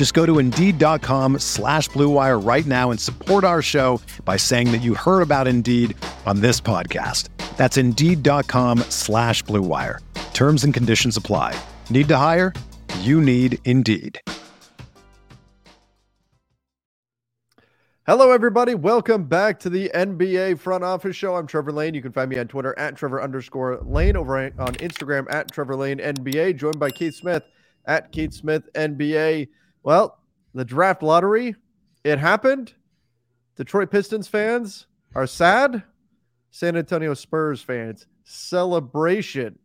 Just go to Indeed.com slash BlueWire right now and support our show by saying that you heard about Indeed on this podcast. That's Indeed.com slash BlueWire. Terms and conditions apply. Need to hire? You need Indeed. Hello, everybody. Welcome back to the NBA Front Office Show. I'm Trevor Lane. You can find me on Twitter at Trevor underscore Lane, over on Instagram at Trevor Lane NBA, joined by Keith Smith at Keith Smith NBA. Well, the draft lottery, it happened. Detroit Pistons fans are sad. San Antonio Spurs fans, celebration.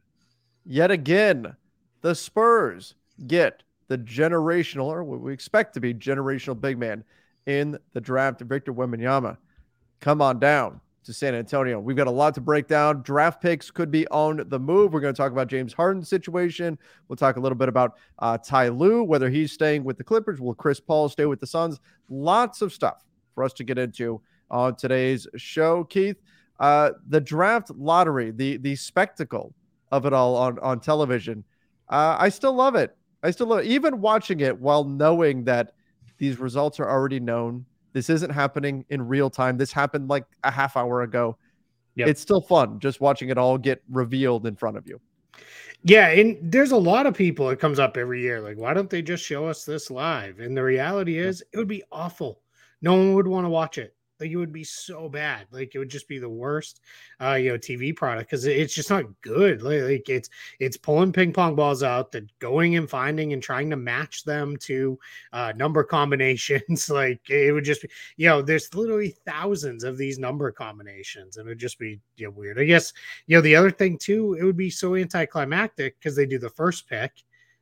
Yet again, the Spurs get the generational, or what we expect to be generational big man in the draft, Victor Wembanyama. Come on down to San Antonio. We've got a lot to break down. Draft picks could be on the move. We're going to talk about James Harden's situation. We'll talk a little bit about uh, Ty Lue, whether he's staying with the Clippers. Will Chris Paul stay with the Suns? Lots of stuff for us to get into on today's show. Keith, uh, the draft lottery, the the spectacle of it all on on television. Uh, I still love it. I still love it. even watching it while knowing that these results are already known. This isn't happening in real time. This happened like a half hour ago. Yep. It's still fun just watching it all get revealed in front of you. Yeah, and there's a lot of people it comes up every year like why don't they just show us this live? And the reality is it would be awful. No one would want to watch it. Like it would be so bad. Like it would just be the worst, uh, you know, TV product because it's just not good. Like, like, it's it's pulling ping pong balls out, that going and finding and trying to match them to uh, number combinations. like it would just be, you know, there's literally thousands of these number combinations, and it would just be you know, weird. I guess you know the other thing too, it would be so anticlimactic because they do the first pick,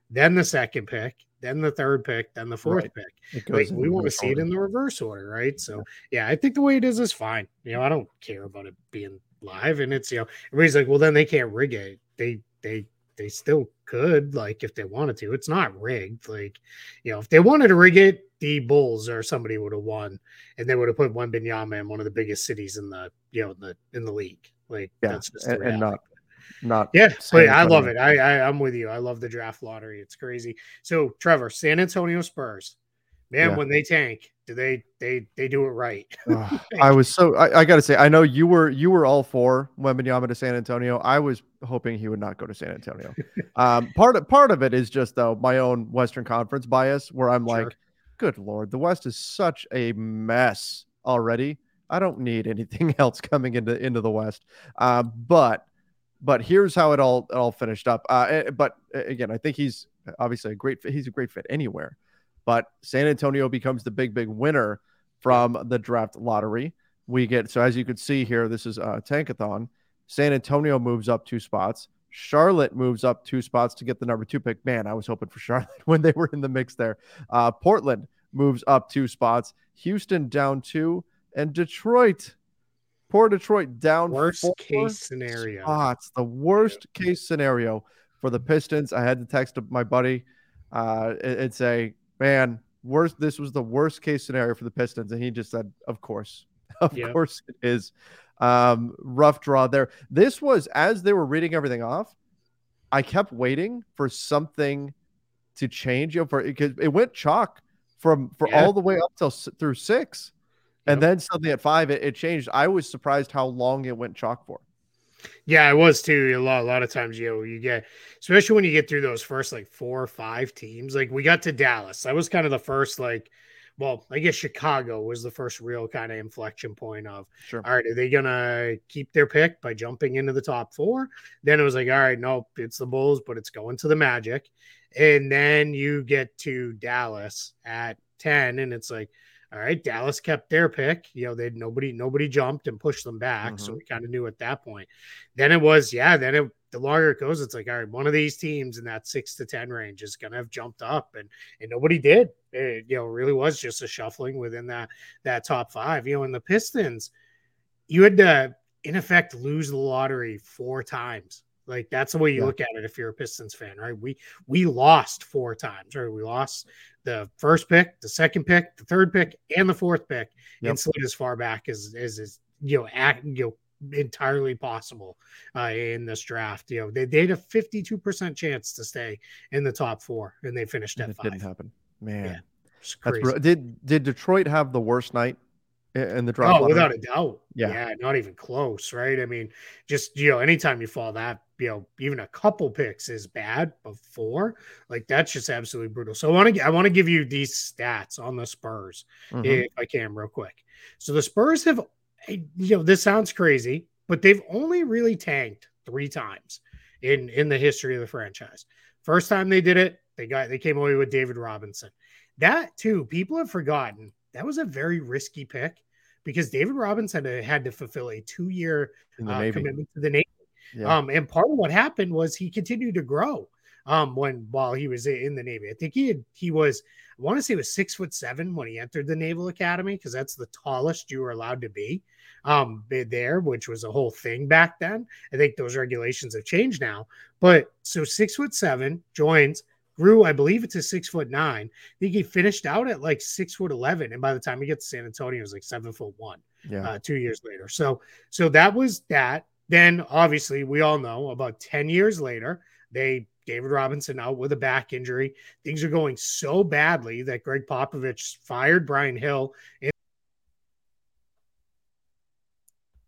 then the second pick, then the third pick, then the fourth right. pick. Like, we want to see it in the reverse order, right? So yeah. yeah, I think the way it is is fine. You know, I don't care about it being live, and it's you know everybody's like, well, then they can't rig it. They they they still could, like if they wanted to. It's not rigged. Like, you know, if they wanted to rig it, the Bulls or somebody would have won, and they would have put one Wembanyama in one of the biggest cities in the you know in the in the league. Like, yeah, that's just and, and not not yeah but i love it. I, I i'm with you. I love the draft lottery. It's crazy. So trevor san antonio spurs. Man yeah. when they tank do they they they do it right? Uh, i was so I, I, gotta say i know you were you were all for Wembanyama to san antonio. I was hoping he would not go to san antonio. Um part of part of it is just though my own western conference bias where i'm sure. like good lord the west is such a mess already. I don't need anything else coming into into the west. Uh, but but here's how it all it all finished up. Uh, eh, but eh, again, I think he's obviously a great fit. He's a great fit anywhere. But San Antonio becomes the big big winner from the draft lottery. We get so as you can see here, this is a tankathon. San Antonio moves up two spots. Charlotte moves up two spots to get the number two pick. Man, I was hoping for Charlotte when they were in the mix there. Uh, Portland moves up two spots. Houston down two, and Detroit Poor Detroit down. Worst case scenario. Spots. The worst yeah. case scenario for the Pistons. I had to text my buddy uh, and say, "Man, worst. This was the worst case scenario for the Pistons," and he just said, "Of course, of yep. course it is." Um, rough draw there. This was as they were reading everything off. I kept waiting for something to change. You know, for because it went chalk from for yeah. all the way up till through six. And then suddenly at five, it, it, changed. I was surprised how long it went chalk for. Yeah, it was too. A lot, a lot of times, you know, you get, especially when you get through those first like four or five teams. Like we got to Dallas. That was kind of the first like, well, I guess Chicago was the first real kind of inflection point of, Sure. all right, are they going to keep their pick by jumping into the top four? Then it was like, all right, nope, it's the Bulls, but it's going to the Magic. And then you get to Dallas at 10, and it's like, all right, Dallas kept their pick. You know, they nobody nobody jumped and pushed them back. So Mhm. we kind of knew at that point. Then it was, yeah, then it the longer it goes, it's like, all right, one of these teams in that six to ten range is gonna have jumped up, and and nobody did. It, you know, really was just a shuffling within that that top five. You know, in the Pistons, you had to in effect lose the lottery four times. Like that's the way you Yeah. look at it if you're a Pistons fan, right? We we lost four times, right? We lost the first pick, the second pick, the third pick, and the fourth pick, Yep. and slid as far back as as is you know act, you know entirely possible uh, in this draft. You know they, they had a fifty two percent chance to stay in the top four, and they finished at it didn't five. happen. Man. Yeah. That's br- did did Detroit have the worst night in the draft? Oh, lottery? without a doubt. Yeah. Yeah. not even close, right? I mean, just you know, anytime you fall that, you know, even a couple picks is bad, before like that's just absolutely brutal. So I want to I want to give you these stats on the Spurs Mhm. if I can real quick. So the Spurs have you know, this sounds crazy, but they've only really tanked three times in in the history of the franchise. First time they did it, they got they came away with David Robinson. That too, people have forgotten. That was a very risky pick because David Robinson had had to fulfill a two-year uh, commitment to the Navy. Yeah. Um, and part of what happened was he continued to grow um, when while he was in the Navy. I think he had, he was I want to say was six foot seven when he entered the Naval Academy because that's the tallest you were allowed to be um there, which was a whole thing back then. I think those regulations have changed now. But so six foot seven joins, grew, I believe it's a six foot nine. I think he finished out at like six foot eleven, and by the time he gets to San Antonio, he was like seven foot one yeah. uh, two years later. So so that was that. Then obviously we all know about 10 years later, they David Robinson out with a back injury. Things are going so badly that Gregg Popovich fired Brian Hill.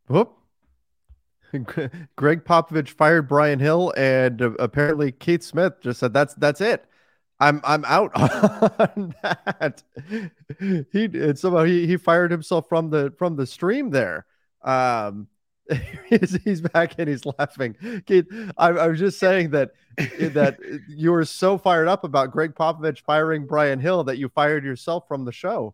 Whoop. Gregg Popovich fired Brian Hill, and apparently Keith Smith just said that's that's it. I'm I'm out on that. He somehow he he fired himself from the from the stream there. Um, he's, he's back and he's laughing. Keith, I, I was just saying that that you were so fired up about Gregg Popovich firing Brian Hill that you fired yourself from the show.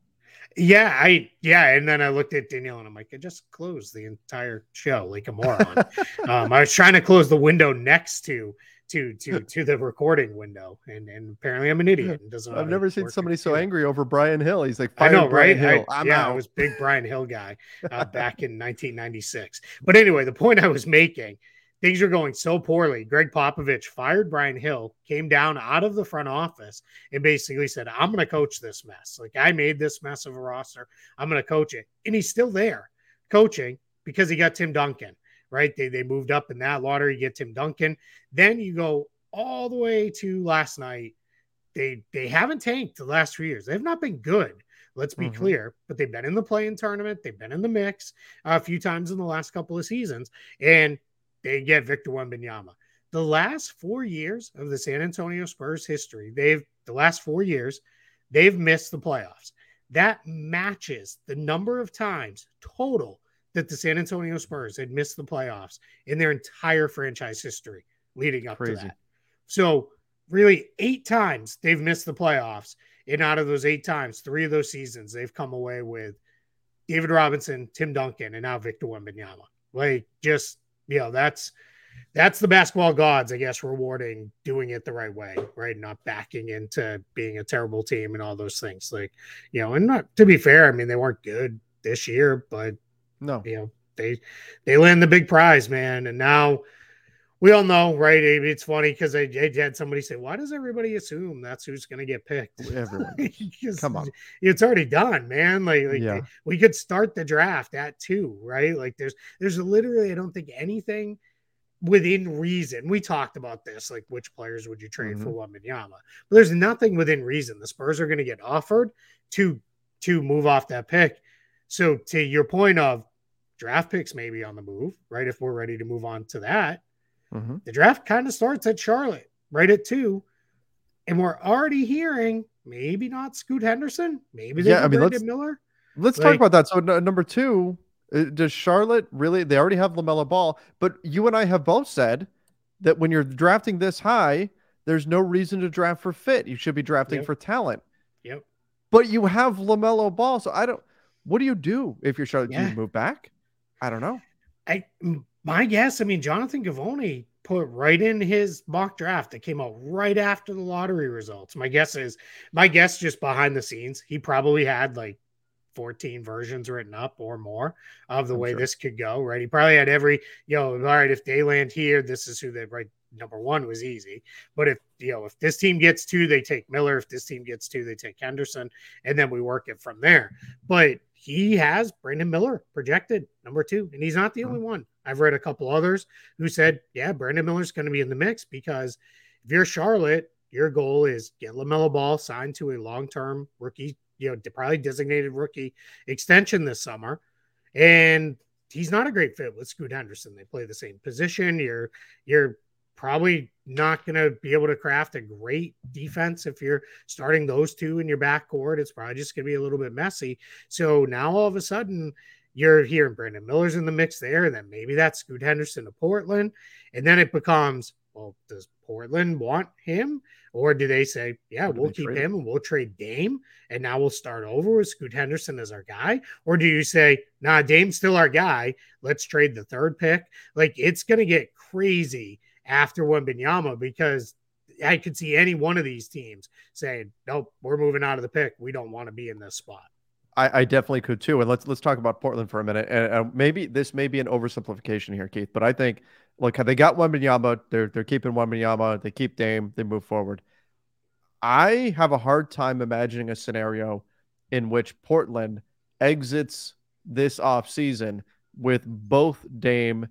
Yeah, I yeah, and then I looked at Danielle and I'm like, I just closed the entire show like a moron. um, I was trying to close the window next to to to to the recording window, and and apparently I'm an idiot. And doesn't I've never seen somebody so angry over Brian Hill. He's like, I know, "Fired Brian right? Hill. I, I'm yeah, out. I was big Brian Hill guy uh, back in 1996. But anyway, the point I was making, things are going so poorly. Gregg Popovich fired Brian Hill, came down out of the front office, and basically said, "I'm going to coach this mess. Like I made this mess of a roster. I'm going to coach it." And he's still there, coaching because he got Tim Duncan. Right? They they moved up in that lottery. You get Tim Duncan. Then you go all the way to last night. They they haven't tanked the last three years. They've not been good. Let's be Mhm. clear, but they've been in the play-in tournament. They've been in the mix a few times in the last couple of seasons, and they get Victor Wembanyama. The last four years of the San Antonio Spurs history, they've the last four years, they've missed the playoffs. That matches the number of times total that the San Antonio Spurs had missed the playoffs in their entire franchise history leading up Crazy. to that. So, really, eight times they've missed the playoffs. And out of those eight times, three of those seasons, they've come away with David Robinson, Tim Duncan, and now Victor Wembanyama. Like, just, you know, that's that's the basketball gods, I guess, rewarding doing it the right way, right? Not backing into being a terrible team and all those things. Like, you know, and not to be fair, I mean, they weren't good this year, but No. you know they they land the big prize man. And now we all know right? It's funny because I, I had somebody say why does everybody assume that's who's going to get picked? Everyone. Come on. it's already done man. Like, like Yeah. we could start the draft at two right? Like there's there's literally i don't think anything within reason. We talked about this like which players would you trade for mm-hmm. Wembanyama? But there's nothing within reason. The spurs are going to get offered to to move off that pick. So to your point of draft picks maybe on the move, right? If we're ready to move on to that, Mhm. the draft kind of starts at Charlotte, right at two. And we're already hearing maybe not Scoot Henderson. Maybe yeah, I mean, let's, Miller. Let's like, talk about that. So n- number two, uh, does Charlotte really? They already have LaMelo Ball, but you and I have both said that when you're drafting this high, there's no reason to draft for fit. You should be drafting yep. for talent. Yep. But you have LaMelo Ball, so I don't. What do you do if you're Charlotte? Yeah. Do you move back? I don't know. I my guess. I mean, Jonathan Givony put right in his mock draft that came out right after the lottery results. My guess is my guess just behind the scenes, he probably had like 14 versions written up or more of the I'm way sure. this could go, right? He probably had every, you know, all right, if they land here, this is who they right number one was easy. But if you know, if this team gets two, they take Miller. If this team gets two, they take Henderson, and then we work it from there. But he has Brandon Miller projected number two, and he's not the only one. I've read a couple others who said, yeah, Brandon Miller's going to be in the mix because if you're Charlotte, your goal is get LaMelo Ball signed to a long term rookie, you know, probably designated rookie extension this summer. And he's not a great fit with Scoot Henderson. They play the same position. You're you're probably not going to be able to craft a great defense if you're starting those two in your backcourt. It's probably just going to be a little bit messy. So now all of a sudden, you're hearing Brandon Miller's in the mix there, and then maybe that's Scoot Henderson to Portland. And then it becomes, well, does Portland want him? Or do they say, yeah, we'll keep trade? him and we'll trade Dame and now we'll start over with Scoot Henderson as our guy? Or do you say, nah, Dame's still our guy. Let's trade the third pick? Like it's going to get crazy after Wembanyama because I could see any one of these teams saying, nope, we're moving out of the pick. We don't want to be in this spot. I, I, definitely could too. And let's let's talk about Portland for a minute. And uh, maybe this may be an oversimplification here, Keith, but I think look, they got Wembanyama. They're they're keeping Wembanyama. They keep Dame. They move forward. I have a hard time imagining a scenario in which Portland exits this offseason with both Dame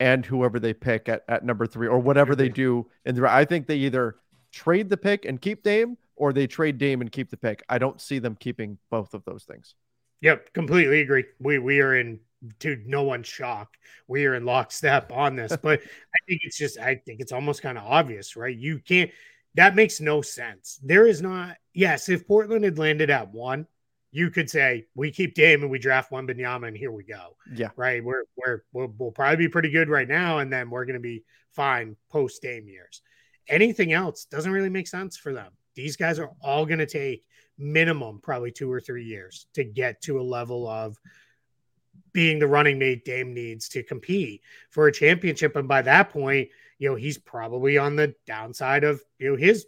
and whoever they pick at, at number three or whatever they do. And I think they either trade the pick and keep Dame or they trade Dame and keep the pick. I don't see them keeping both of those things. Yep, completely agree. We we are in to no one's shock. We are in lockstep on this, but I think it's just I think it's almost kind of obvious, right? You can't that makes no sense. There is not yes, if Portland had landed at one, you could say we keep Dame and we draft Wembanyama and here we go. Yeah. Right. We're, we're, we'll, we'll probably be pretty good right now. And then we're going to be fine post Dame years. Anything else doesn't really make sense for them. These guys are all going to take minimum probably two or three years to get to a level of being the running mate Dame needs to compete for a championship. And by that point, you know, he's probably on the downside of, you know, his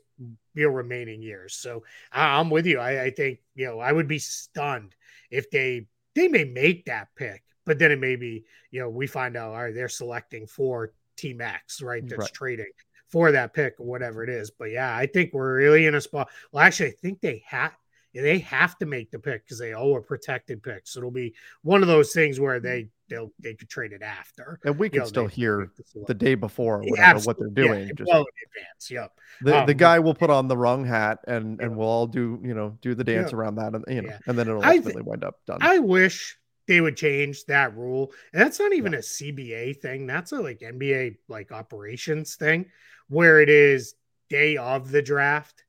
you know, remaining years. So I'm with you. I, I think, you know, I would be stunned if they, they may make that pick, but then it may be, you know, we find out, all right, they're selecting for Team X, right? That's right. trading for that pick or whatever it is. But yeah, I think we're really in a spot. Well, actually, I think they have they have to make the pick because they owe a protected pick. So it'll be one of those things where they they'll they could trade it after. And we can still hear the, day before whatever, yeah, what they're doing. Yeah, just well in advance. Yep. The, um, the guy will put on the wrong hat and and we'll all do you know do the dance yeah. around that and you know and then it'll ultimately th- wind up done. I wish they would change that rule. And that's not even a CBA thing. That's a like NBA like operations thing where it is day of the draft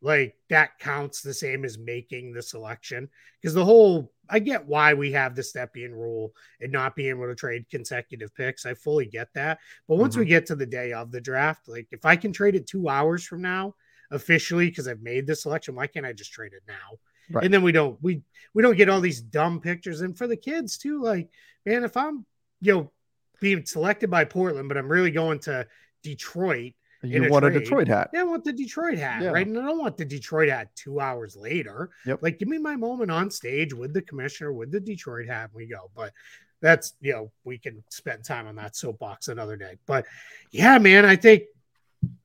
like that counts the same as making the selection because the whole I get why we have the Stepien rule and not being able to trade consecutive picks. I fully get that. But once mm-hmm. we get to the day of the draft, like if I can trade it two hours from now officially because I've made the selection, why can't I just trade it now? Right. And then we don't we we don't get all these dumb pictures. And for the kids too, like man, if I'm you know being selected by Portland, but I'm really going to Detroit you want trade, a Detroit hat. Yeah, I want the Detroit hat, yeah. right? And I don't want the Detroit hat two hours later. Yep. Like, give me my moment on stage with the commissioner, with the Detroit hat, we go. But that's, you know, we can spend time on that soapbox another day. But yeah, man, I think,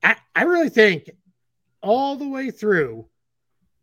I, I really think all the way through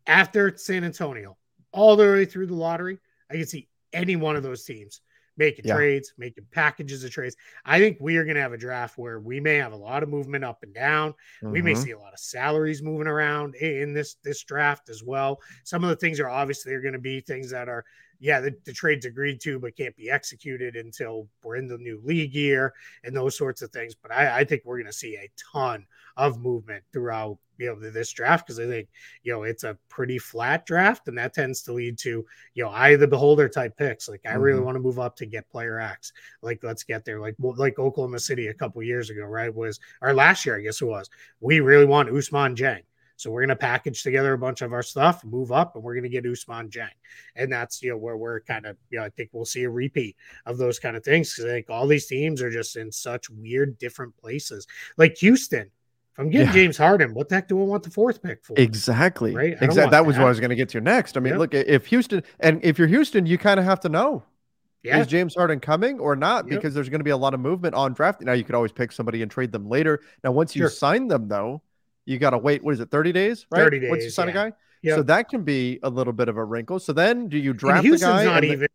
after San Antonio, all the way through the lottery, I can see any one of those teams making yeah. trades, making packages of trades. I think we are going to have a draft where we may have a lot of movement up and down. Mm-hmm. We may mm-hmm. see a lot of salaries moving around in this this draft as well. Some of the things are obviously are going to be things that are yeah, the, the trade's agreed to, but can't be executed until we're in the new league year and those sorts of things. But I, I think we're going to see a ton of movement throughout you know this draft because I think you know it's a pretty flat draft and that tends to lead to you know eye of the beholder type picks. Like I really mm-hmm. want to move up to get player X. Like let's get there. Like like Oklahoma City a couple years ago, right? Was our last year, I guess it was. We really want Ousmane Dieng. So we're going to package together a bunch of our stuff, move up, and we're going to get Ousmane Dieng. And that's, you know, where we're kind of, you know, I think we'll see a repeat of those kind of things because I think all these teams are just in such weird, different places. Like Houston, if I'm getting yeah. James Harden, what the heck do I want the fourth pick for? Exactly. Right. Exactly. That was that. what I was going to get to next. I mean, look, if Houston, and if you're Houston, you kind of have to know yeah. Is James Harden coming or not? Because there's going to be a lot of movement on draft. Now you could always pick somebody and trade them later. Now, once you sure. sign them, though, you got to wait. What is it? Thirty days, right? Thirty days. Once you sign yeah. a guy, yep. so that can be a little bit of a wrinkle. So then, do you draft the guy? Not even.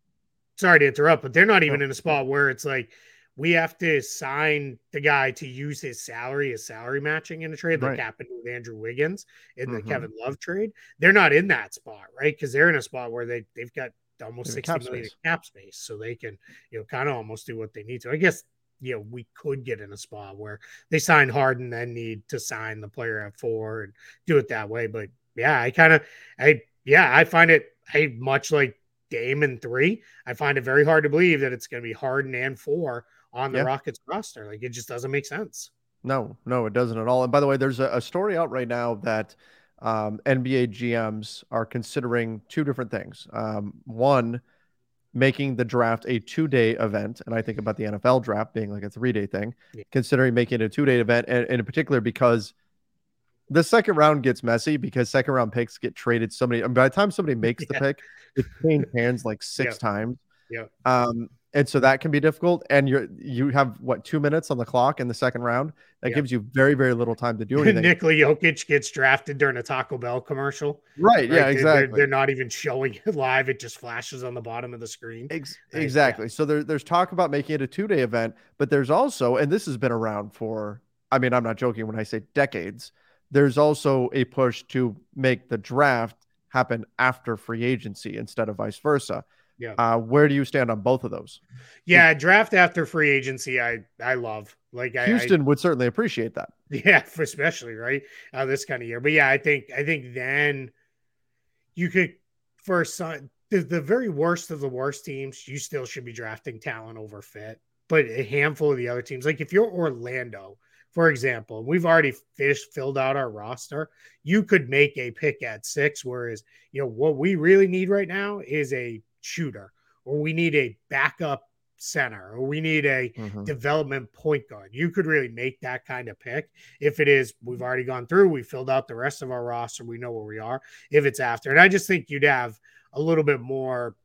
sorry to interrupt, but they're not even oh. in a spot where it's like we have to sign the guy to use his salary as salary matching in a trade, like right. happened with Andrew Wiggins in the mm-hmm. Kevin Love trade. They're not in that spot, right? Because they're in a spot where they they've got almost sixty cap million cap space, so they can you know kind of almost do what they need to. I guess you know, we could get in a spot where they sign Harden, then need to sign the player at four and do it that way. But yeah, I kind of, I, yeah, I find it, I much like Dame and three, I find it very hard to believe that it's going to be Harden and four on the yeah. Rockets roster. Like it just doesn't make sense. No, no, it doesn't at all. And by the way, there's a, a story out right now that um, NBA GMs are considering two different things. Um, one, making the draft a two day event, and I think about the NFL draft being like a three day thing, yeah. considering making it a two day event, and, and, in particular because the second round gets messy because second round picks get traded so many. I by the time somebody makes the yeah. pick, it's changed hands like six yeah. times. Yeah. Um, and so that can be difficult. And you you have what two minutes on the clock in the second round. That gives you very very little time to do anything. Nikola Jokic gets drafted during a Taco Bell commercial. Right. right? Yeah. Exactly. They're, they're, not even showing it live. It just flashes on the bottom of the screen. Ex- exactly. Yeah. So there, there's talk about making it a two day event, but there's also, and this has been around for. I mean, I'm not joking when I say decades. There's also a push to make the draft happen after free agency instead of vice versa. Yeah. Uh, where do you stand on both of those? Yeah, draft after free agency, I I love. Like Houston I, would certainly appreciate that. Yeah, especially right uh, this kind of year. But yeah, I think I think then you could for some the, the very worst of the worst teams, you still should be drafting talent over fit. But a handful of the other teams, like if you're Orlando, for example, we've already finished filled out our roster. You could make a pick at six, whereas you know what we really need right now is a shooter, or we need a backup center, or we need a mm-hmm. development point guard. You could really make that kind of pick. If it is, we've already gone through, we filled out the rest of our roster, we know where we are. If it's after, and I just think you'd have a little bit more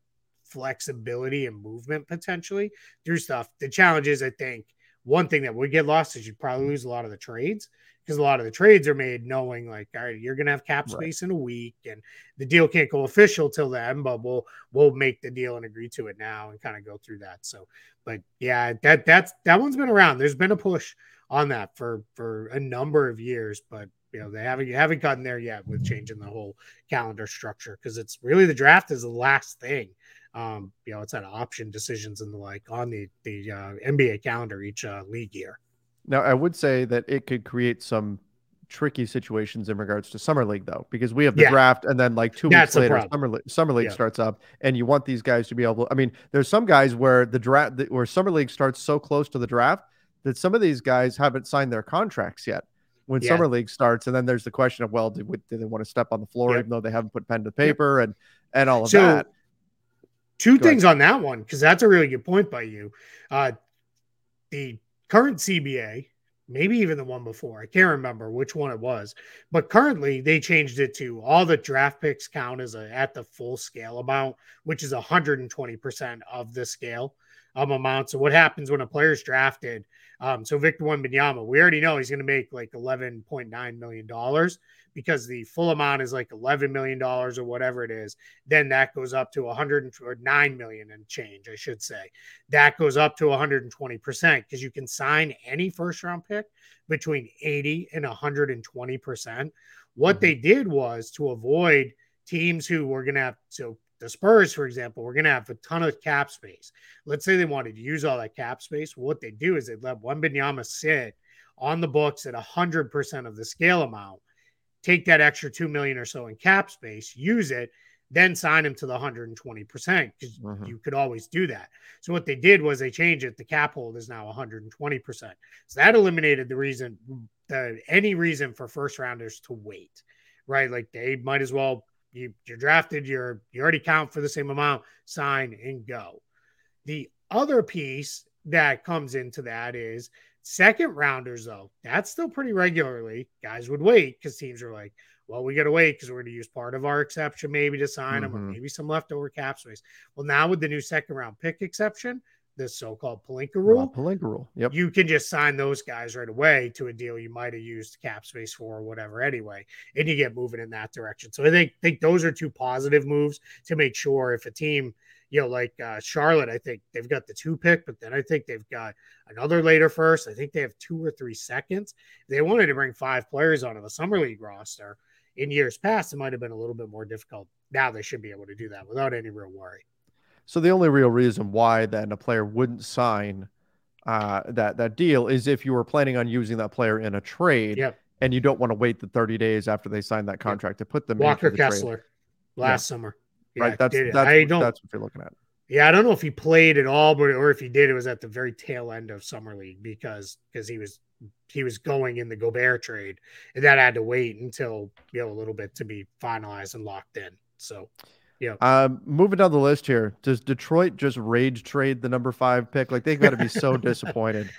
flexibility and movement potentially through stuff. The challenge is, I think, one thing that would get lost is you'd probably lose a lot of the trades because a lot of the trades are made knowing like all right you're gonna have cap space right. in a week and the deal can't go official till then but we'll we'll make the deal and agree to it now and kind of go through that. So but yeah that that's that one's been around. There's been a push on that for for a number of years but you know they haven't haven't gotten there yet with changing the whole calendar structure because it's really the draft is the last thing. Um you know it's at option decisions and the like on the the uh, nba calendar each uh, league year now, I would say that it could create some tricky situations in regards to summer league though because we have the yeah. draft and then like two That's weeks later summer, summer league yeah. starts up and you want these guys to be able i mean there's some guys where the draft where summer league starts so close to the draft that some of these guys haven't signed their contracts yet when yeah. summer league starts and then there's the question of well do, do they want to step on the floor even though they haven't put pen to paper and and all of so, that two Go things ahead. on that one because that's a really good point by you uh the current CBA, maybe even the one before, I can't remember which one it was, but currently they changed it to all the draft picks count as a at the full scale amount, which is 120% of the scale um, amount. So what happens when a player's drafted? Um, so Victor Wembanyama, we already know he's going to make like 11.9 million dollars because the full amount is like 11 million dollars or whatever it is then that goes up to 109 million and change i should say that goes up to 120 percent because you can sign any first round pick between 80 and 120 percent what mm-hmm. they did was to avoid teams who were going to have so the Spurs, for example, we're going to have a ton of cap space. Let's say they wanted to use all that cap space. What they do is they let Wembanyama sit on the books at 100% of the scale amount, take that extra 2 million or so in cap space, use it, then sign him to the 120% because mm-hmm. you could always do that. So what they did was they changed it. The cap hold is now 120%. So that eliminated the reason, the any reason for first rounders to wait, right? Like they might as well you you're drafted, you're you already count for the same amount, sign and go. The other piece that comes into that is second rounders, though. That's still pretty regularly. Guys would wait because teams are like, well, we got to wait because we're going to use part of our exception maybe to sign mm-hmm. them or maybe some leftover cap space. Well, now with the new second round pick exception, this so-called Pelinka rule. Pelinka rule. Yep. You can just sign those guys right away to a deal you might have used cap space for or whatever anyway, and you get moving in that direction. So I think think those are two positive moves to make sure if a team, you know, like uh, Charlotte, I think they've got the two pick, but then I think they've got another later first. I think they have two or three seconds. If they wanted to bring five players onto the summer league roster. In years past, it might have been a little bit more difficult. Now they should be able to do that without any real worry. So the only real reason why then a player wouldn't sign uh, that that deal is if you were planning on using that player in a trade, yep. and you don't want to wait the 30 days after they sign that contract yep. to put them. Walker the Kessler trade. last yeah. summer, yeah, right? That's that's, I don't, that's what you're looking at. Yeah, I don't know if he played at all, but or if he did, it was at the very tail end of summer league because because he was he was going in the Gobert trade, and that had to wait until you know a little bit to be finalized and locked in. So yeah. Um, moving down the list here, does Detroit just rage trade the number five pick? Like they've got to be so disappointed.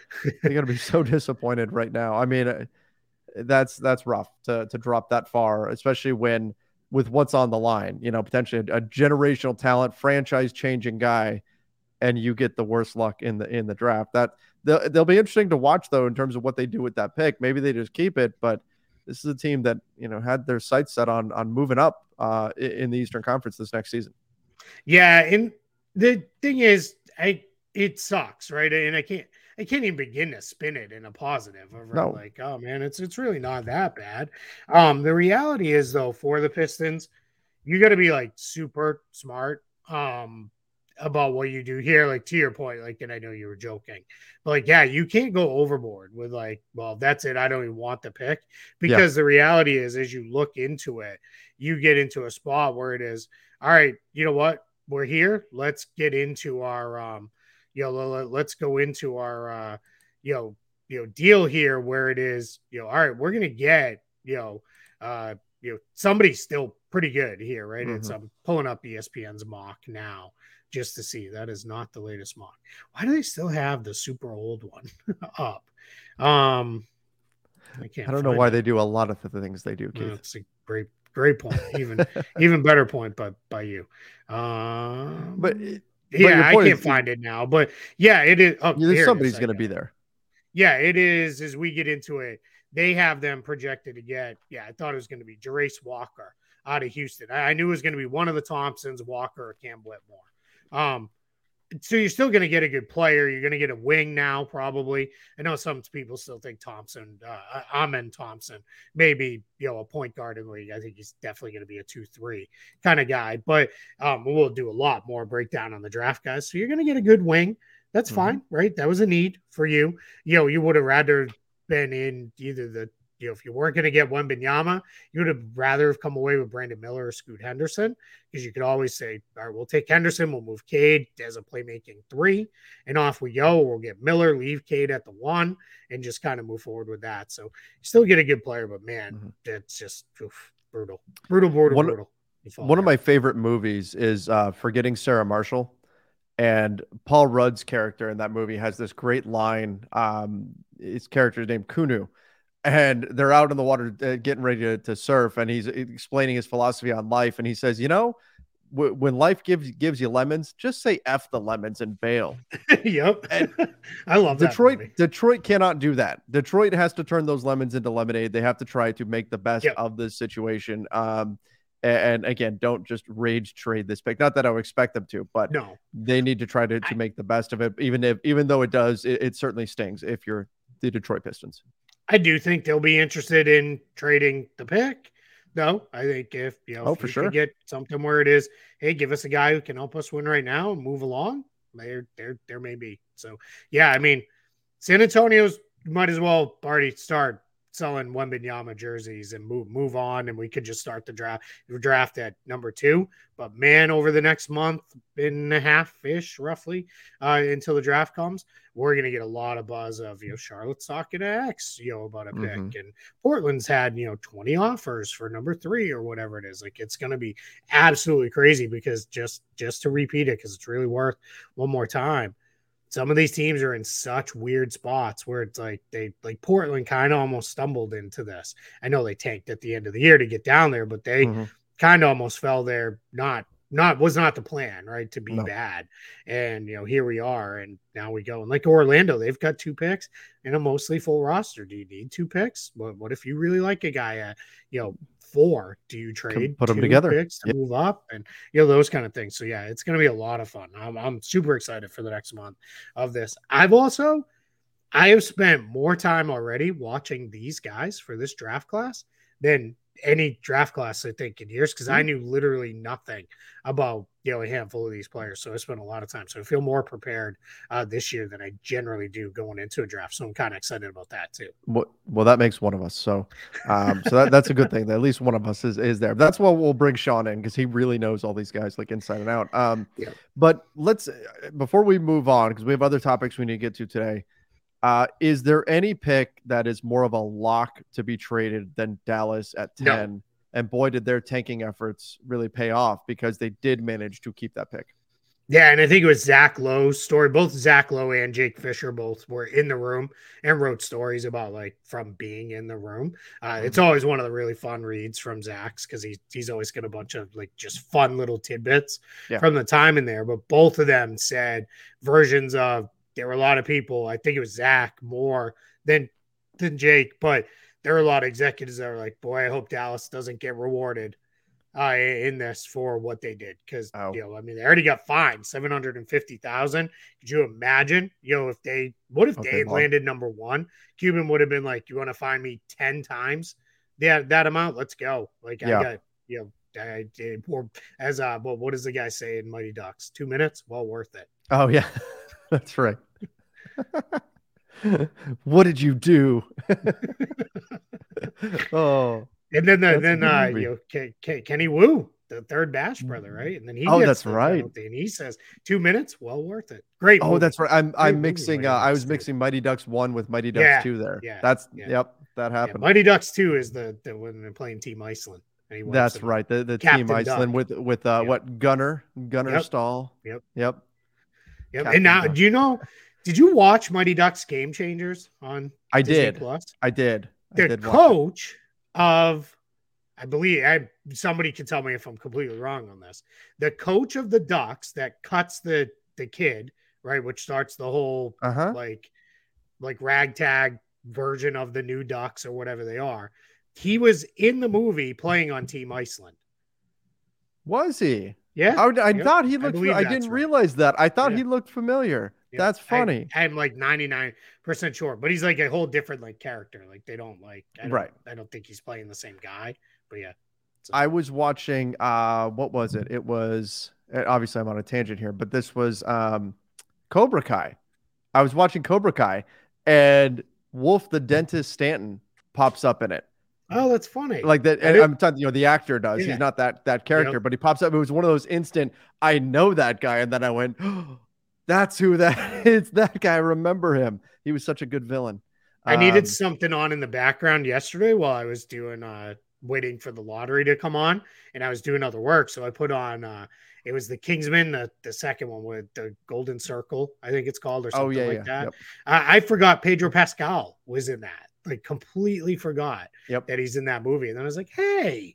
They got to be so disappointed right now. I mean, uh, that's that's rough to to drop that far, especially when with what's on the line. You know, potentially a, a generational talent, franchise changing guy, and you get the worst luck in the in the draft. That they'll, they'll be interesting to watch though in terms of what they do with that pick. Maybe they just keep it, but this is a team that you know had their sights set on on moving up uh, in the Eastern Conference this next season. Yeah, and the thing is, I it sucks, right? And I can't I can't even begin to spin it in a positive. No. Like, oh man, it's it's really not that bad. Um, the reality is though, for the Pistons, you got to be like super smart. Um, about what you do here. Like to your point, like, and I know you were joking, but like, yeah, you can't go overboard with like, well, that's it. I don't even want the pick because yeah. the reality is, as you look into it, you get into a spot where it is, all right, you know what? We're here. Let's get into our, um, you know, let's go into our, uh, you know, you know, deal here where it is, you know, all right, we're gonna get, you know, uh, you know, somebody's still pretty good here, right? Mm-hmm. It's I'm pulling up ESPN's mock now just to see. That is not the latest mock. Why do they still have the super old one up? Um, I can't. I don't know why it. they do a lot of the things they do. Keith. It's a great, great point. Even, even better point, but by you. Uh, but yeah, I can't is, find it now. But yeah, it is. Oh, somebody's going to be there. Yeah, it is. As we get into it, they have them projected to get. Yeah, I thought it was going to be Jarace Walker out of Houston. I, I knew it was going to be one of the Thompsons, Walker or Cam Whitmore. Um, so you're still going to get a good player. You're going to get a wing now, probably. I know some people still think Thompson, uh, Amen Thompson, maybe you know a point guard in the league. I think he's definitely going to be a two-three kind of guy. But um, we'll do a lot more breakdown on the draft guys. So you're going to get a good wing. That's mm-hmm. fine, right? That was a need for you. You know, you would have rather been in either the if you weren't going to get one Wembanyama, you would have rather have come away with Brandon Miller or Scoot Henderson because you could always say, all right, we'll take Henderson, we'll move Cade as a playmaking three, and off we go. We'll get Miller, leave Cade at the one, and just kind of move forward with that. So you still get a good player, but man, mm-hmm. it's just oof, brutal, brutal, brutal, one, brutal. One of my favorite movies is uh, Forgetting Sarah Marshall. And Paul Rudd's character in that movie has this great line. Um, his character is named Kunu and they're out in the water uh, getting ready to, to surf and he's explaining his philosophy on life and he says you know w- when life gives gives you lemons just say f the lemons and bail yep and i love detroit detroit cannot do that detroit has to turn those lemons into lemonade they have to try to make the best yep. of this situation um and, again, don't just rage trade this pick. Not that I would expect them to, but no, they need to try to, to make the best of it. Even if, even though it does, it, it certainly stings if you're the Detroit Pistons. I do think they'll be interested in trading the pick. No, I think if you know, Oh, if for we sure. could get something where it is, hey, give us a guy who can help us win right now and move along. There, there, there may be. So, yeah, I mean, San Antonio's might as well already start selling Wembanyama jerseys and move move on, and we could just start the draft draft at number two. But man, over the next month and a half ish, roughly, uh, until the draft comes, we're gonna get a lot of buzz of you know Charlotte's talking to X, you know, about a pick, Mhm. and Portland's had you know 20 offers for number three or whatever it is. Like it's gonna be absolutely crazy because just just to repeat it, because it's really worth one more time. Some of these teams are in such weird spots where it's like they like Portland kind of almost stumbled into this. I know they tanked at the end of the year to get down there, but they Mhm. kind of almost fell there not not was not the plan right to be No. bad and you know here we are and now we go and like orlando they've got two picks and a mostly full roster do you need two picks what, what if you really like a guy at you know four do you trade put 'em two together. picks to Yep. move up and you know those kind of things so yeah it's going to be a lot of fun I'm, I'm super excited for the next month of this i've also i have spent more time already watching these guys for this draft class than any draft class I think in years because I Mhm. knew literally nothing about you know a handful of these players. So I spent a lot of time. So I feel more prepared uh, this year than I generally do going into a draft. So I'm kind of excited about that too. Well, well, that makes one of us. So, um, so that, that's a good thing. That at least one of us is is there. That's why we'll bring Sean in because he really knows all these guys like inside and out. Um, Yeah. but let's before we move on because we have other topics we need to get to today. Uh, is there any pick that is more of a lock to be traded than Dallas at No. ten? And boy, did their tanking efforts really pay off because they did manage to keep that pick. Yeah, and I think it was Zach Lowe's story. Both Zach Lowe and Jake Fisher both were in the room and wrote stories about like from being in the room. Uh, It's always one of the really fun reads from Zach's because he, he's always got a bunch of like just fun little tidbits Yeah. from the time in there. But both of them said versions of there were a lot of people. I think it was Zach more than than Jake, but there were a lot of executives that were like, "Boy, I hope Dallas doesn't get rewarded." uh, in this for what they did because Oh. you know I mean they already got fined seven hundred and fifty thousand. Could you imagine? You know if they what if Okay, they well- landed number one? Cuban would have been like, "You want to find me ten times that that amount? Let's go!" Like Yeah. I got you know. I did, or as uh, well, what does the guy say in Mighty Ducks? Two minutes, well worth it. Oh yeah, that's right. what did you do? oh, And then the, then uh, movie. you know, Ke- Ke- Kenny Wu, the third Bash brother, right? And then he Oh, that's right. penalty, and he says two minutes, well worth it. Great. oh, movie. that's right. I'm Great I'm mixing. Uh, I was mixing Mighty Ducks one with Mighty Ducks Yeah, two. There. yeah, That's yeah. yep. That Yeah, happened. Mighty Ducks two is the, the when they're playing Team Iceland. And That's right. The the Captain team Iceland Duck. with with uh, Yep. what Gunnar Gunnar Yep. Stahl. Yep. Yep. Yep. Captain And now, Duck. do you know? Did you watch Mighty Ducks Game Changers on? I Disney did. Plus? I did. I The did watch coach of, I believe, I somebody can tell me if I'm completely wrong on this. The coach of the Ducks that cuts the the kid right, which starts the whole Uh-huh. like like ragtag version of the new Ducks or whatever they are. He was in the movie playing on Team Iceland. Was he? Yeah. I, would- I Yep, thought he looked. believe I didn't right. realize that. I thought Yeah. he looked familiar. Yeah, That's funny. I'm like 99% sure, but he's like a whole different like character. Like they don't like I don't, Right. I don't think he's playing the same guy, but yeah. I was watching. Uh, what was it? It was uh, obviously I'm on a tangent here, but this was um, Cobra Kai. I was watching Cobra Kai, and Wolf the dentist Stansson pops up in it. Oh, that's funny. Like that, and I'm talking. You know, the actor does. Yeah. He's not that that character, but he pops up. It was one of those instant. I know that guy, and then I went, "That's who that is. That guy. I remember him. He was such a good villain." I needed Um, something on in the background yesterday while I was doing uh waiting for the lottery to come on and I was doing other work. So I put on uh it was the Kingsman, the, the second one with the Golden Circle, I think it's called, or something Oh yeah, like yeah. that. Yep. I, I forgot Pedro Pascal was in that. Like completely forgot Yep. that he's in that movie. And then I was like, hey,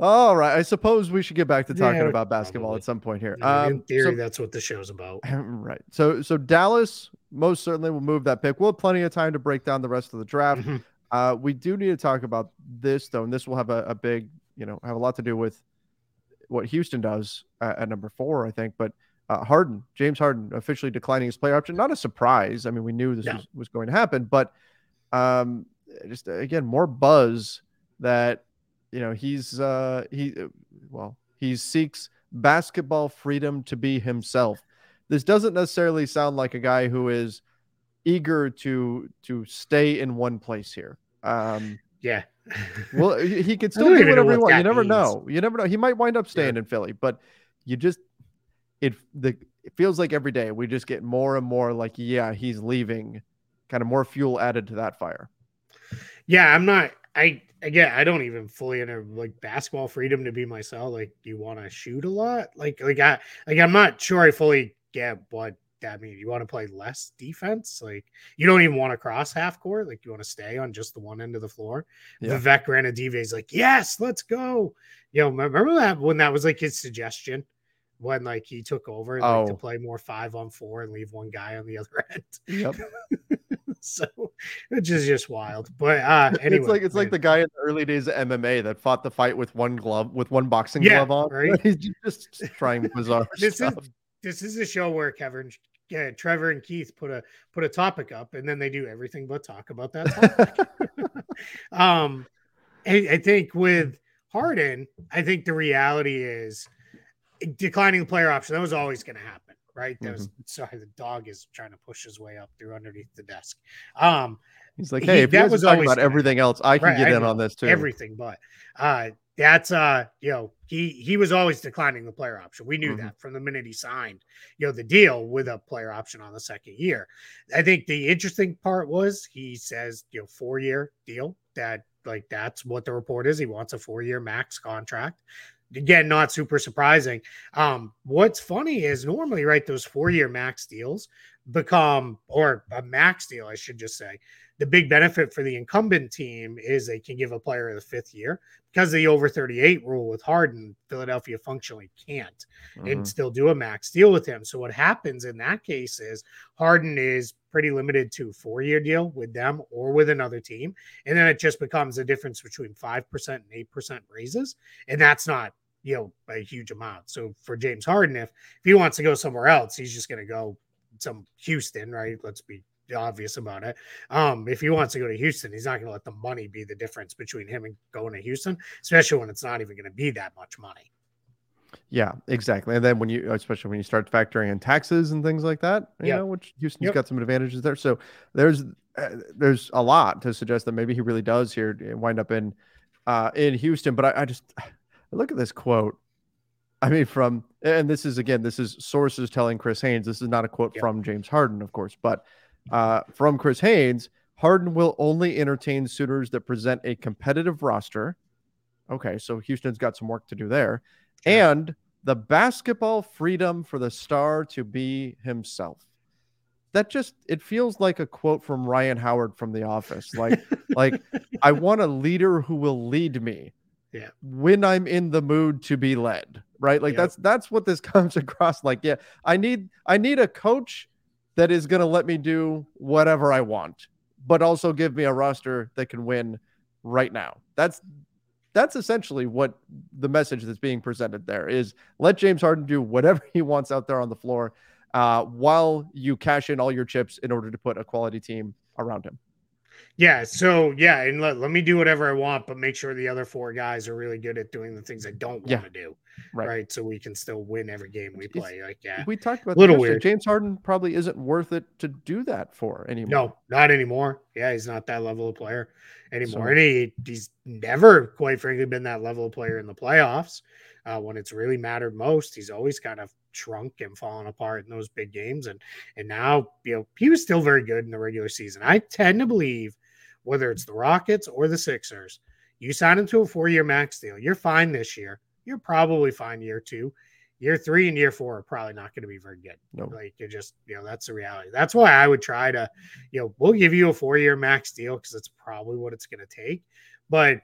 All right. I suppose we should get back to talking Yeah, about basketball probably. at some point here. Yeah, in Um, theory, so- that's what the show's about. right. So so Dallas most certainly will move that pick. We'll have plenty of time to break down the rest of the draft. Mhm. Uh, we do need to talk about this though, and this will have a, a big, you know, have a lot to do with what Houston does at, at number four, I think. But uh, Harden, James Harden, officially declining his player option. Not a surprise. I mean, we knew this was, was going to happen, but um, just again more buzz that you know he's uh, he well he seeks basketball freedom to be himself. This doesn't necessarily sound like a guy who is eager to to stay in one place here. Um, Yeah. well, he could still do whatever he wants. You never means. know. You never know. He might wind up staying in Philly, but you just it the it feels like every day we just get more and more like yeah he's leaving, kind of more fuel added to that fire. Yeah, I'm not. I again, I don't even fully enter like basketball freedom to be myself. Like, you want to shoot a lot? Like, like I like I'm not sure I fully get what that means. You want to play less defense? Like, you don't even want to cross half court. Like, you want to stay on just the one end of the floor. Yeah. Vivek Ranadive is like, yes, let's go. You know, remember that when that was like his suggestion when like he took over like, to Oh. play more five on four and leave one guy on the other end. Yep. so which is just wild. But uh anyway, it's like it's like the guy in the early days of MMA that fought the fight with one glove with one boxing Yeah, glove on. right? He's just trying bizarre this is this is a show where Kevin yeah, Trevor and Keith put a put a topic up and then they do everything but talk about that topic. um I, I think with Harden, I think the reality is declining the player option. That was always going to happen, right? That was sorry, the dog is trying to push his way up through underneath the desk. Um, He's like, he- hey, if you that was talking about everything else, I can Right, get I in on this too. everything but uh that's uh you know he he was always declining the player option we knew Mhm. that from the minute he signed you know the deal with a player option on the second year i think the interesting part was he says you know four year deal that like that's what the report is he wants a four year max contract again not super surprising um what's funny is normally right those four year max deals become, or a max deal, I should just say, the big benefit for the incumbent team is they can give a player the fifth year because the over 38 rule with Harden, Philadelphia functionally can't mm-hmm. and still do a max deal with him. So what happens in that case is Harden is pretty limited to four year deal with them or with another team. And then it just becomes a difference between 5% and 8% raises. And that's not, you know, a huge amount. So for James Harden, if, if he wants to go somewhere else, he's just going to go some Houston, right? Let's be obvious about it. Um, if he wants to go to Houston, he's not going to let the money be the difference between him and going to Houston, especially when it's not even going to be that much money. Yeah, exactly. And then when you, especially when you start factoring in taxes and things like that, you yep. know, which Houston's yep. got some advantages there. So there's uh, there's a lot to suggest that maybe he really does here wind up in uh, in Houston. But I, I just look at this quote. I mean, from and this is again, this is sources telling Chris Haynes. This is not a quote yep. from James Harden, of course, but uh, from Chris Haynes, Harden will only entertain suitors that present a competitive roster. Okay, so Houston's got some work to do there. And the basketball freedom for the star to be himself. That just it feels like a quote from Ryan Howard from The Office. Like, like I want a leader who will lead me. Yeah. When I'm in the mood to be led. Right. Like yep. that's that's what this comes across like. Yeah. I need I need a coach that is going to let me do whatever I want, but also give me a roster that can win right now. That's that's essentially what the message that's being presented there is let James Harden do whatever he wants out there on the floor uh, while you cash in all your chips in order to put a quality team around him. Yeah. So yeah, and let, let me do whatever I want, but make sure the other four guys are really good at doing the things I don't want yeah. to do. Right. right. So we can still win every game we play. Like yeah. We talked about little weird. James Harden probably isn't worth it to do that for anymore. No, not anymore. Yeah, he's not that level of player anymore. So, and he, he's never, quite frankly, been that level of player in the playoffs. Uh, when it's really mattered most, he's always kind of shrunk and fallen apart in those big games. And and now, you know, he was still very good in the regular season. I tend to believe whether it's the Rockets or the Sixers, you sign him to a four-year max deal. You're fine this year. You're probably fine year two. Year three and year four are probably not going to be very good. No, like you're just, you know, that's the reality. That's why I would try to, you know, we'll give you a four-year max deal because it's probably what it's going to take. But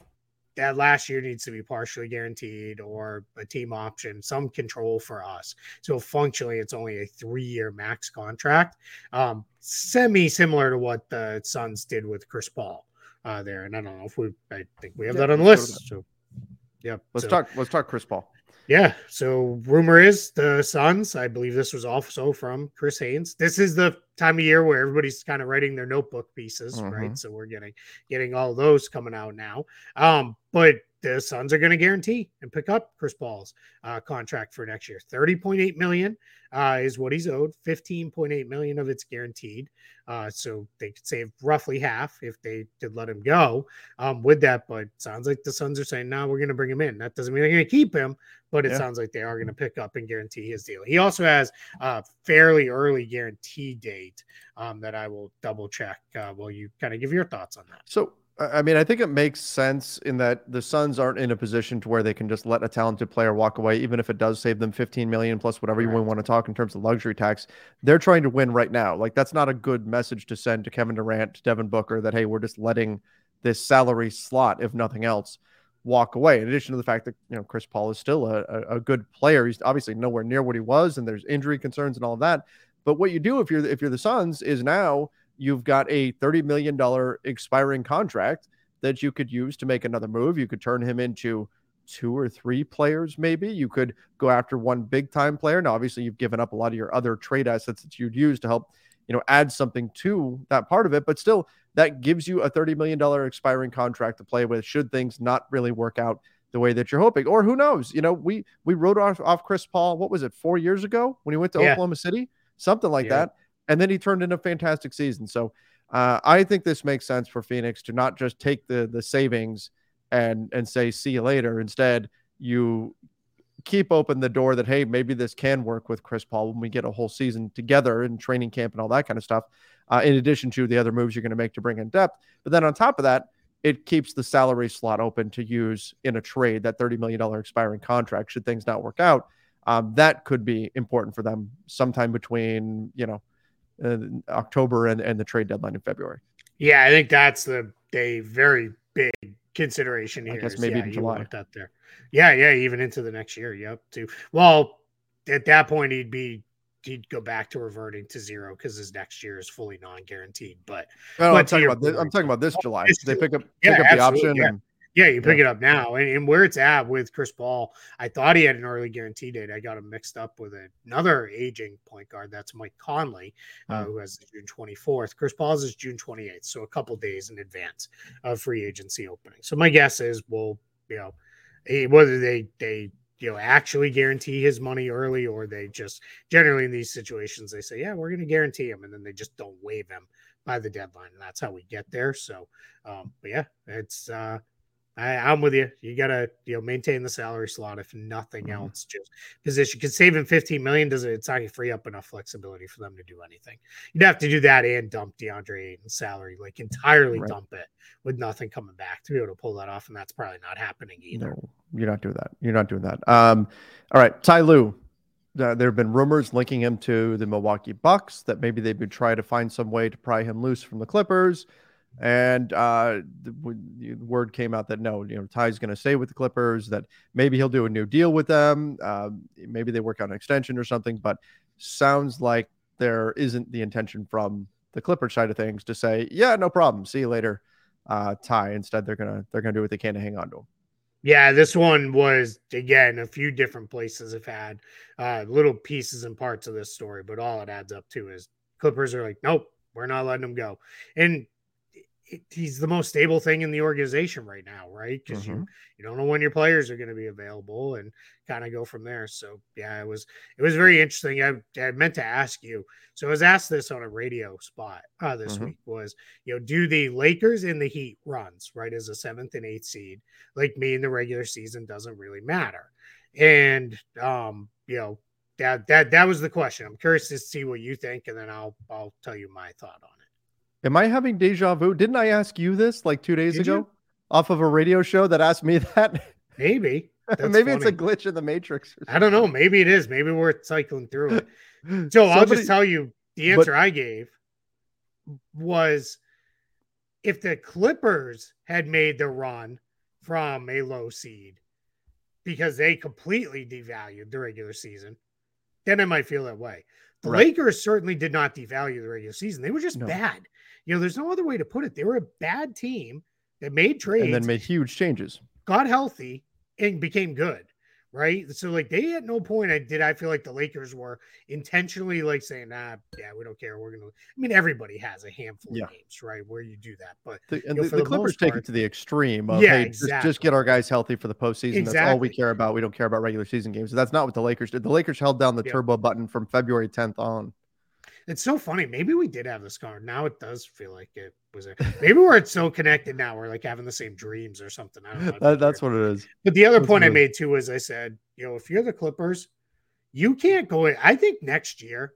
that last year needs to be partially guaranteed or a team option, some control for us. So functionally, it's only a three-year max contract, um, semi similar to what the Suns did with Chris Paul uh, there. And I don't know if we, I think we have that on the list. So, yeah, let's so. talk. Let's talk Chris Paul. Yeah. So rumor is the Suns. I believe this was also from Chris Haynes. This is the time of year where everybody's kind of writing their notebook pieces, mm-hmm. right? So we're getting getting all those coming out now. Um, but the Suns are going to guarantee and pick up Chris Paul's uh, contract for next year. 30.8 million uh, is what he's owed. 15.8 million of it's guaranteed. Uh, so they could save roughly half if they did let him go um, with that. But sounds like the Suns are saying, no, we're going to bring him in. That doesn't mean they're going to keep him, but it yeah. sounds like they are going to pick up and guarantee his deal. He also has a fairly early guarantee date um, that I will double check. Uh, will you kind of give your thoughts on that? So I mean, I think it makes sense in that the Suns aren't in a position to where they can just let a talented player walk away, even if it does save them 15 million plus whatever you want to talk in terms of luxury tax. They're trying to win right now. Like that's not a good message to send to Kevin Durant, to Devin Booker, that hey, we're just letting this salary slot, if nothing else, walk away. In addition to the fact that you know Chris Paul is still a, a, a good player, he's obviously nowhere near what he was, and there's injury concerns and all of that. But what you do if you're if you're the Suns is now you've got a 30 million dollar expiring contract that you could use to make another move. You could turn him into two or three players, maybe. You could go after one big time player. Now, obviously, you've given up a lot of your other trade assets that you'd use to help, you know, add something to that part of it. But still, that gives you a $30 million expiring contract to play with should things not really work out the way that you're hoping. Or who knows? You know, we we wrote off, off Chris Paul, what was it, four years ago when he went to yeah. Oklahoma City? Something like yeah. that. And then he turned in a fantastic season. So uh, I think this makes sense for Phoenix to not just take the the savings and and say see you later. Instead, you keep open the door that hey maybe this can work with Chris Paul when we get a whole season together in training camp and all that kind of stuff. Uh, in addition to the other moves you're going to make to bring in depth, but then on top of that, it keeps the salary slot open to use in a trade that $30 million expiring contract should things not work out. Um, that could be important for them sometime between, you know, uh, October and, and the trade deadline in February. Yeah, I think that's the a very big consideration here. I guess maybe yeah, in July. That there. Yeah, yeah, even into the next year. Yep. Too. Well, at that point, he'd be he'd go back to reverting to zero because his next year is fully non-guaranteed. But, no, but I'm talking about this, I'm talking about this July. They pick up yeah, pick up the option. yeah. And, Yeah, you pick it up now, and, and where it's at with Chris Paul, I thought he had an early guarantee date. I got him mixed up with another aging point guard. That's Mike Conley, uh, Hmm. who has June 24th. Chris Paul's is June 28th, so a couple days in advance of free agency opening. So my guess is, well, you know, eh, whether they they you know actually guarantee his money early or they just generally in these situations they say, yeah, we're going to guarantee him, and then they just don't waive him by the deadline, and that's how we get there. So, um, but yeah, it's. uh I, I'm with you. You gotta, you know, maintain the salary slot if nothing Mhm. else. Just position because saving 15 million doesn't it's not gonna free up enough flexibility for them to do anything. You'd have to do that and dump DeAndre Ayton's salary, like entirely Right. dump it with nothing coming back to be able to pull that off, and that's probably not happening either. No, you're not doing that. You're not doing that. Um, all right, Ty Lue. Uh, there have been rumors linking him to the Milwaukee Bucks that maybe they would be try to find some way to pry him loose from the Clippers. And uh, the, word came out that no, you know, Ty's going to stay with the Clippers. That maybe he'll do a new deal with them. Um, maybe they work out an extension or something. But sounds like there isn't the intention from the Clipper side of things to say, yeah, no problem, see you later, uh, Ty. Instead, they're gonna they're gonna do what they can to hang on to him. Yeah, this one was again a few different places have had uh, little pieces and parts of this story, but all it adds up to is Clippers are like, nope, we're not letting him go, and he's the most stable thing in the organization right now, right? Because you you don't know when your players are going to be available, and kind of go from there. So yeah, it was it was very interesting. I, I meant to ask you. So I was asked this on a radio spot uh, this Mhm. week was you know do the Lakers in the Heat runs right as a seventh and eighth seed like me in the regular season doesn't really matter. And um, you know, that that that was the question. I'm curious to see what you think, and then I'll I'll tell you my thought on it. Am I having deja vu? Didn't I ask you this like two days Did ago you? off of a radio show that asked me that? Maybe. That's Maybe it's a glitch in the matrix. or I don't know. Maybe it is. Maybe we're cycling through it. So I'll just tell you the but- answer I gave was if the Clippers had made the run from a low seed because they completely devalued the regular season, then I might feel that way. The Right. Lakers certainly did not devalue the regular season. They were just No. bad. You know, there's no other way to put it. They were a bad team that made trades, and then made huge changes. got healthy, and became good. Right. So like they at no point I did I feel like the Lakers were intentionally like saying, nah, yeah, we don't care. We're gonna I mean, everybody has a handful Yeah. of games, right? Where you do that. But The, and know, the, the the Clippers take part- it to the extreme of Yeah, hey, just, just get our guys healthy for the postseason. That's all we care about. We don't care about regular season games. So that's not what the Lakers did. The Lakers held down the Yep. turbo button from February 10th on. It's so funny. Maybe we did have this car. Now it does feel like it was a maybe we're so connected now. We're like having the same dreams or something. I don't know. That, that's what it is. But the other That's point I made too is I said, you know, if you're the Clippers, you can't go in. I think next year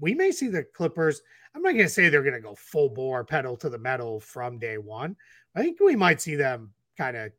we may see the Clippers. I'm not going to say they're going to go full bore pedal to the metal from day one. I think we might see them kind of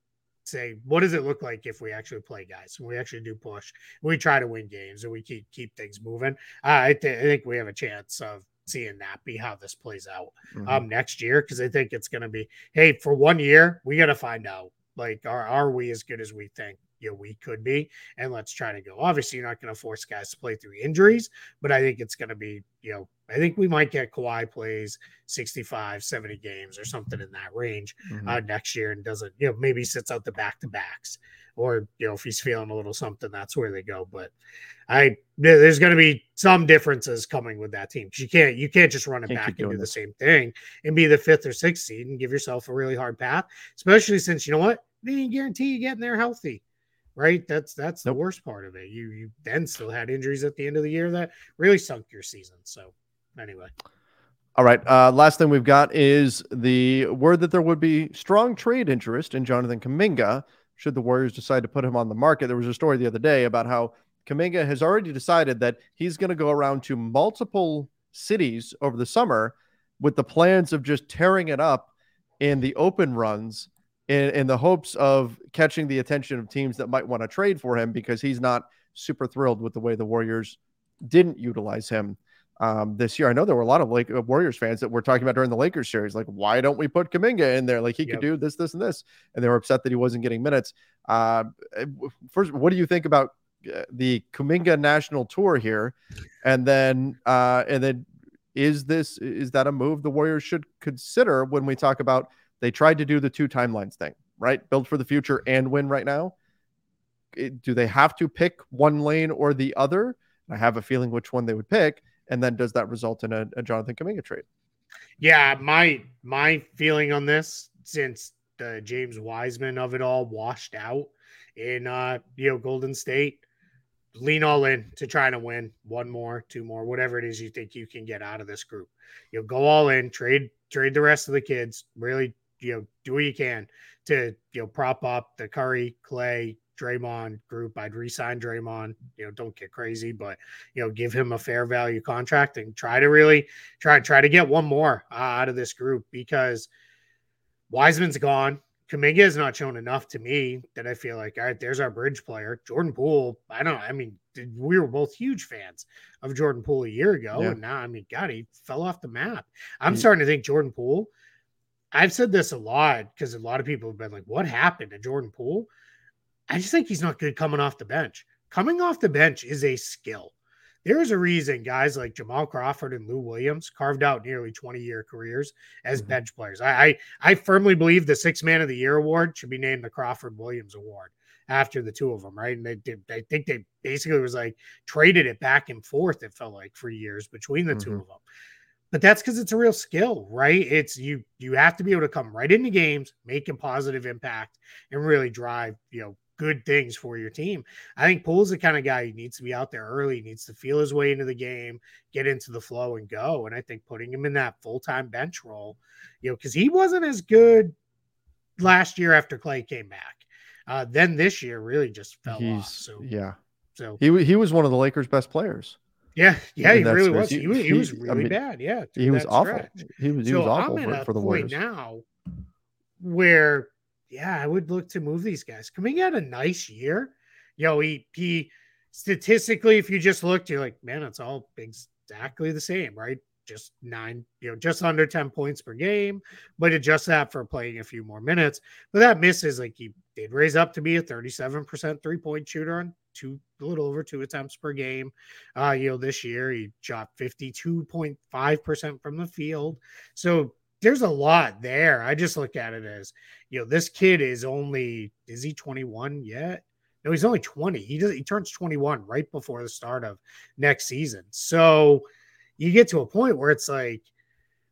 say, what does it look like if we actually play guys and we actually do push, we try to win games and we keep keep things moving. Uh, I, th- I think we have a chance of seeing that be how this plays out Mhm. um next year because I think it's going to be hey for one year we got to find out like are are we as good as we think you know, we could be and let's try to go. Obviously you're not going to force guys to play through injuries but I think it's going to be you know I think we might get Kawhi plays 65 70 games or something in that range Mhm. uh, next year and doesn't you know maybe sits out the back to backs or you know if he's feeling a little something that's where they go. But I there's going to be some differences coming with that team because you can't you can't just run it back and do the same thing and be the fifth or sixth seed and give yourself a really hard path, especially since you know what they didn't guarantee you getting there healthy, right? That's that's the worst part of it. You you then still had injuries at the end of the year that really sunk your season. So anyway, All right. Uh, last thing we've got is the word that there would be strong trade interest in Jonathan Kuminga should the Warriors decide to put him on the market. There was a story the other day about how Kuminga has already decided that he's going to go around to multiple cities over the summer with the plans of just tearing it up in the open runs in, in the hopes of catching the attention of teams that might want to trade for him because he's not super thrilled with the way the Warriors didn't utilize him um, this year. I know there were a lot of like Warriors fans that were talking about during the Lakers series, like, why don't we put Kuminga in there? Like he yep. could do this, this, and this, and they were upset that he wasn't getting minutes. Uh, first, what do you think about uh, the Kuminga national tour here? And then, uh, and then, is this is that a move the Warriors should consider when we talk about they tried to do the two timelines thing, right? Build for the future and win right now. Do they have to pick one lane or the other? I have a feeling which one they would pick and then does that result in a, a Jonathan Kuminga trade? Yeah, my my feeling on this, since the James Wiseman of it all washed out in uh you know Golden State, lean all in to try to win one more, two more, whatever it is you think you can get out of this group. You go all in, trade trade the rest of the kids, really, you know, do what you can to you know prop up the Curry, Clay, Draymond group, I'd resign Draymond. You know, don't get crazy, but you know, give him a fair value contract and try to really try try to get one more uh, out of this group because Wiseman's gone. Kuminga has not shown enough to me that I feel like, all right, there's our bridge player. Jordan Poole, I don't know. I mean, we were both huge fans of Jordan Poole a year ago. Yeah. And now, I mean, God, he fell off the map. I'm yeah. starting to think Jordan Poole. I've said this a lot because a lot of people have been like, what happened to Jordan Poole? I just think he's not good coming off the bench. Coming off the bench is a skill. There's a reason guys like Jamal Crawford and Lou Williams carved out nearly 20 year careers as mm-hmm. bench players. I, I, I firmly believe the six man of the year award should be named the Crawford Williams Award after the two of them, right? And they did. I think they basically was like traded it back and forth. It felt like for years between the mm-hmm. two of them. But that's because it's a real skill, right? It's you. You have to be able to come right into games, make a positive impact, and really drive. You know, good things for your team. I think Poole's the kind of guy who needs to be out there early, needs to feel his way into the game, get into the flow and go. And I think putting him in that full time bench role, you know, because he wasn't as good last year after Clay came back. Uh, then this year really just fell He's, off. So yeah, so he he was one of the Lakers' best players. Yeah, yeah, he really was. He, he, he, was really I mean, bad. Yeah, he was awful. He was he so was awful for, for the Warriors now, where yeah, I would look to move these guys. Coming out a nice year, yo, he he statistically, if you just looked, you're like, man, it's all exactly the same, right? Just nine, you know, just under 10 points per game, but adjust that for playing a few more minutes. But that misses, like he did raise up to be a 37% three-point shooter on two a little over two attempts per game. Uh, you know, this year he shot 52.5% from the field. So there's a lot there. I just look at it as, you know, this kid is only is he 21 yet? No, he's only 20. He does he turns 21 right before the start of next season. So you get to a point where it's like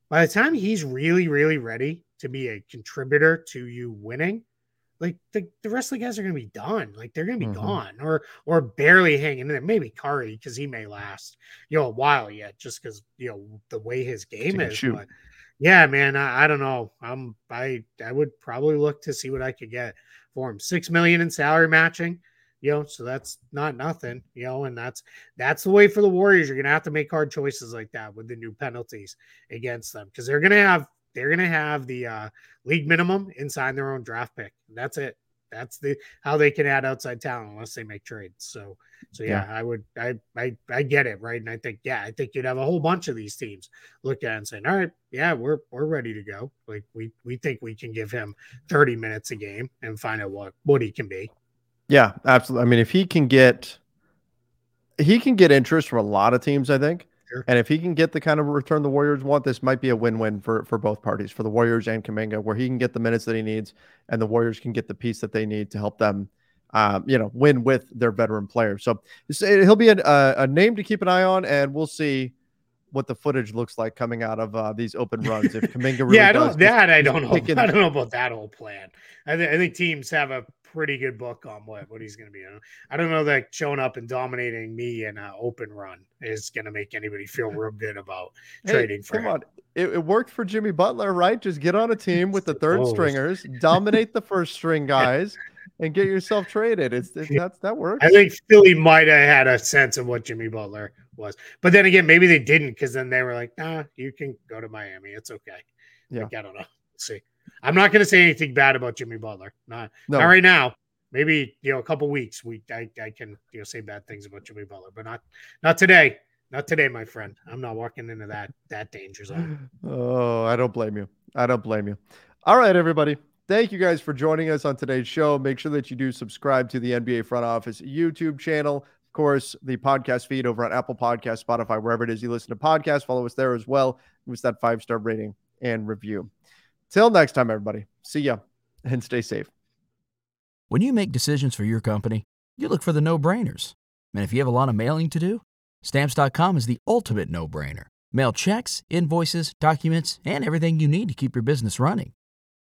by the time he's really, really ready to be a contributor to you winning, like the, the rest of the guys are gonna be done. Like they're gonna be mm-hmm. gone or or barely hanging in there. Maybe Curry, because he may last, you know, a while yet, just because you know the way his game is. Shoot. But yeah, man, I, I, don't know. I'm I I would probably look to see what I could get for him. Six million in salary matching, you know, so that's not nothing, you know, and that's that's the way for the Warriors. You're gonna have to make hard choices like that with the new penalties against them because they're gonna have they're gonna have the uh, league minimum inside their own draft pick. That's it. That's the how they can add outside talent unless they make trades. So so yeah, yeah, I would I, I I get it, right? And I think, yeah, I think you'd have a whole bunch of these teams look at and saying, All right, yeah, we're we're ready to go. Like we we think we can give him 30 minutes a game and find out what what he can be. Yeah, absolutely. I mean, if he can get he can get interest from a lot of teams, I think. Sure. And if he can get the kind of return the Warriors want, this might be a win-win for for both parties, for the Warriors and Kuminga, where he can get the minutes that he needs, and the Warriors can get the piece that they need to help them, um, you know, win with their veteran players. So he'll be a, a, name to keep an eye on, and we'll see what the footage looks like coming out of uh, these open runs. If Kuminga really yeah, I don't, that I don't know. I don't know about that whole plan. I, th- I think teams have a pretty good book on what, what he's going to be. I don't know that showing up and dominating me in an open run is going to make anybody feel real good about hey, trading for come him. On. It, it, worked for Jimmy Butler, right? Just get on a team with the oh. third stringers, dominate the first string guys. and get yourself traded. It's, it's that's that works. I think Philly might have had a sense of what Jimmy Butler was, but then again, maybe they didn't because then they were like, "Nah, you can go to Miami. It's okay." Yeah, like, I don't know. Let's see. I'm not going to say anything bad about Jimmy Butler. Not, no. not right now. Maybe you know a couple weeks we I, I can you know say bad things about Jimmy Butler, but not not today. Not today, my friend. I'm not walking into that that danger zone. Oh, I don't blame you. I don't blame you. All right, everybody. Thank you guys for joining us on today's show. Make sure that you do subscribe to the NBA Front Office YouTube channel. Of course, the podcast feed over on Apple Podcast, Spotify, wherever it is you listen to podcasts. Follow us there as well. Give us that five star rating and review. Till next time, everybody. See ya and stay safe. When you make decisions for your company, you look for the no brainers. And if you have a lot of mailing to do, stamps.com is the ultimate no brainer. Mail checks, invoices, documents, and everything you need to keep your business running.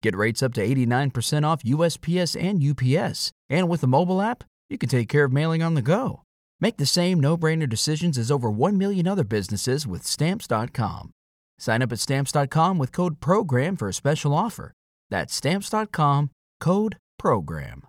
Get rates up to 89% off USPS and UPS. And with the mobile app, you can take care of mailing on the go. Make the same no brainer decisions as over 1 million other businesses with stamps.com. Sign up at stamps.com with code PROGRAM for a special offer. That's stamps.com code PROGRAM.